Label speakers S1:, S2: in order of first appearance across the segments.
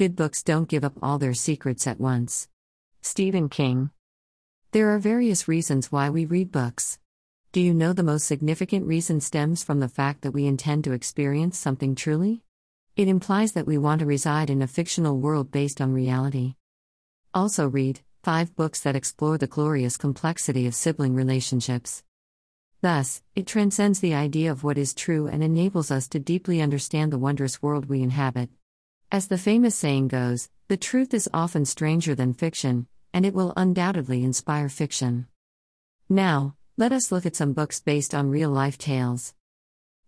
S1: Good books don't give up all their secrets at once. Stephen King. There are various reasons why we read books. Do you know the most significant reason stems from the fact that we intend to experience something truly? It implies that we want to reside in a fictional world based on reality. Also, read five books that explore the glorious complexity of sibling relationships. Thus, it transcends the idea of what is true and enables us to deeply understand the wondrous world we inhabit. As the famous saying goes, the truth is often stranger than fiction, and it will undoubtedly inspire fiction. Now, let us look at some books based on real life tales.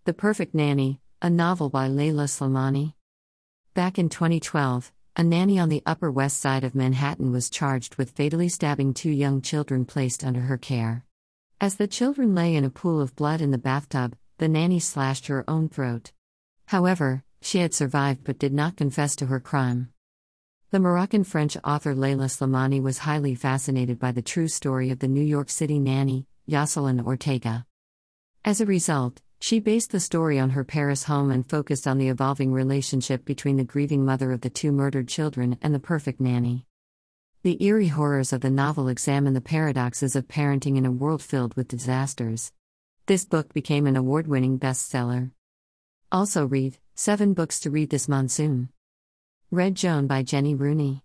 S1: The Perfect Nanny, a novel by Leila Slimani. Back in 2012, a nanny on the Upper West Side of Manhattan was charged with fatally stabbing two young children placed under her care. As the children lay in a pool of blood in the bathtub, the nanny slashed her own throat. However, she had survived but did not confess to her crime. The Moroccan French author Leila Slimani was highly fascinated by the true story of the New York City nanny, Yoselin Ortega. As a result, she based the story on her Paris home and focused on the evolving relationship between the grieving mother of the two murdered children and the perfect nanny. The eerie horrors of the novel examine the paradoxes of parenting in a world filled with disasters. This book became an award winning bestseller. Also, read Seven Books to Read This Monsoon. Red Joan by Jennie Rooney.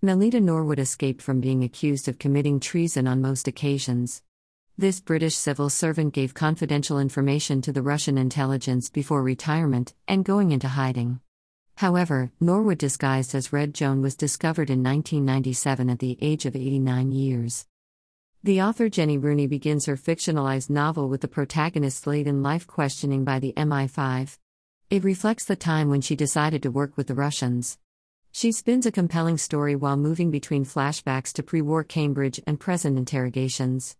S1: Melita Norwood escaped from being accused of committing treason on most occasions. This British civil servant gave confidential information to the Russian intelligence before retirement and going into hiding. However, Norwood disguised as Red Joan was discovered in 1997 at the age of 89 years. The author Jennie Rooney begins her fictionalized novel with the protagonist's late in life questioning by the MI5. It reflects the time when she decided to work with the Russians. She spins a compelling story while moving between flashbacks to pre war Cambridge and present interrogations.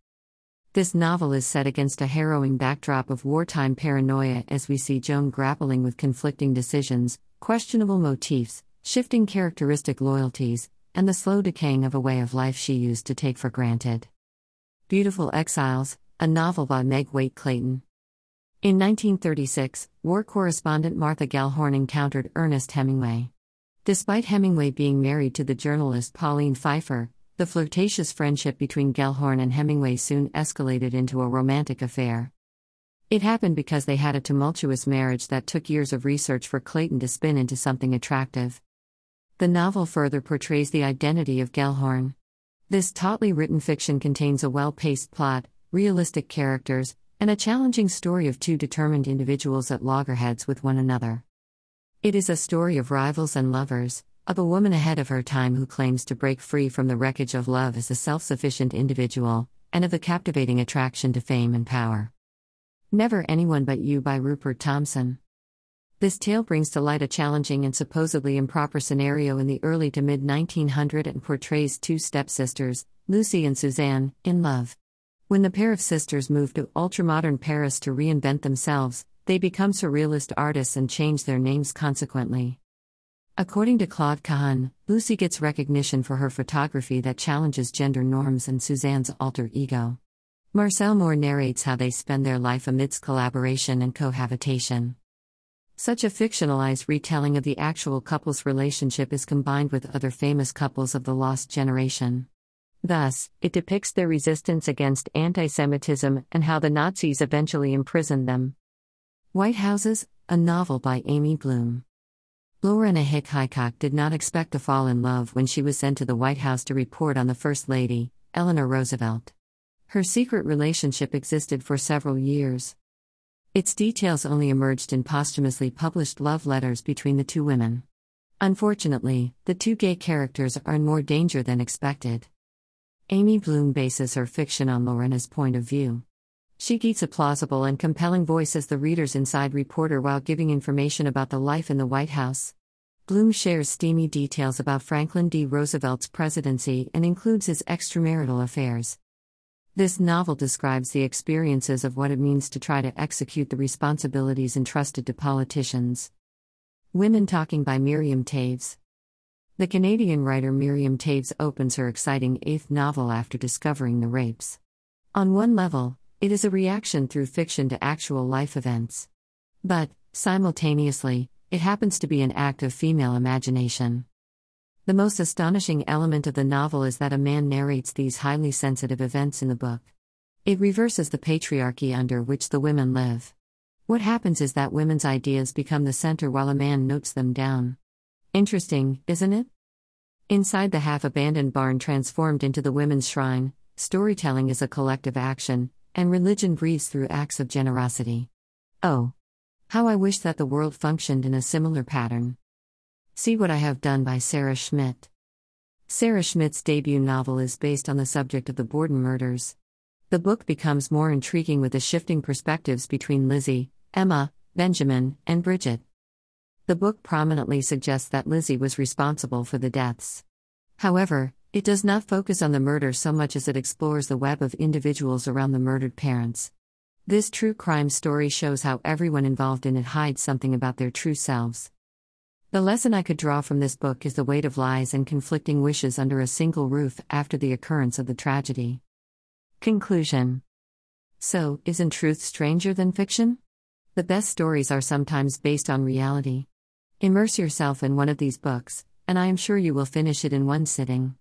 S1: This novel is set against a harrowing backdrop of wartime paranoia as we see Joan grappling with conflicting decisions, questionable motifs, shifting characteristic loyalties, and the slow decaying of a way of life she used to take for granted. Beautiful Exiles, a novel by Meg Waite Clayton. In 1936, war correspondent Martha Gellhorn encountered Ernest Hemingway. Despite Hemingway being married to the journalist Pauline Pfeiffer, the flirtatious friendship between Gellhorn and Hemingway soon escalated into a romantic affair. It happened because they had a tumultuous marriage that took years of research for Clayton to spin into something attractive. The novel further portrays the identity of Gellhorn. This tautly written fiction contains a well paced plot, realistic characters, and a challenging story of two determined individuals at loggerheads with one another. It is a story of rivals and lovers, of a woman ahead of her time who claims to break free from the wreckage of love as a self sufficient individual, and of the captivating attraction to fame and power. Never Anyone But You by Rupert Thomson. This tale brings to light a challenging and supposedly improper scenario in the early to mid 1900 and portrays two stepsisters, Lucy and Suzanne, in love. When the pair of sisters move to ultramodern Paris to reinvent themselves, they become surrealist artists and change their names consequently. According to Claude Cahun, Lucy gets recognition for her photography that challenges gender norms and Suzanne's alter ego. Marcel Moore narrates how they spend their life amidst collaboration and cohabitation. Such a fictionalized retelling of the actual couple's relationship is combined with other famous couples of the lost generation. Thus, it depicts their resistance against anti Semitism and how the Nazis eventually imprisoned them. White Houses, a novel by Amy Bloom. Lorena Hick Hickok did not expect to fall in love when she was sent to the White House to report on the First Lady, Eleanor Roosevelt. Her secret relationship existed for several years. Its details only emerged in posthumously published love letters between the two women. Unfortunately, the two gay characters are in more danger than expected. Amy Bloom bases her fiction on Lorena's point of view. She keeps a plausible and compelling voice as the reader's inside reporter while giving information about the life in the White House. Bloom shares steamy details about Franklin D. Roosevelt's presidency and includes his extramarital affairs. This novel describes the experiences of what it means to try to execute the responsibilities entrusted to politicians. Women Talking by Miriam Toews. The Canadian writer Miriam Toews opens her exciting eighth novel after discovering the rapes. On one level, it is a reaction through fiction to actual life events. But, simultaneously, it happens to be an act of female imagination. The most astonishing element of the novel is that a man narrates these highly sensitive events in the book. It reverses the patriarchy under which the women live. What happens is that women's ideas become the center while a man notes them down. Interesting, isn't it? Inside the half abandoned barn transformed into the women's shrine, storytelling is a collective action, and religion breathes through acts of generosity. Oh. How I wish that the world functioned in a similar pattern. See What I Have Done by Sarah Schmidt. Sarah Schmidt's debut novel is based on the subject of the Borden murders. The book becomes more intriguing with the shifting perspectives between Lizzie, Emma, Benjamin, and Bridget. The book prominently suggests that Lizzie was responsible for the deaths. However, it does not focus on the murder so much as it explores the web of individuals around the murdered parents. This true crime story shows how everyone involved in it hides something about their true selves. The lesson I could draw from this book is the weight of lies and conflicting wishes under a single roof after the occurrence of the tragedy. Conclusion So, isn't truth stranger than fiction? The best stories are sometimes based on reality. Immerse yourself in one of these books, and I am sure you will finish it in one sitting.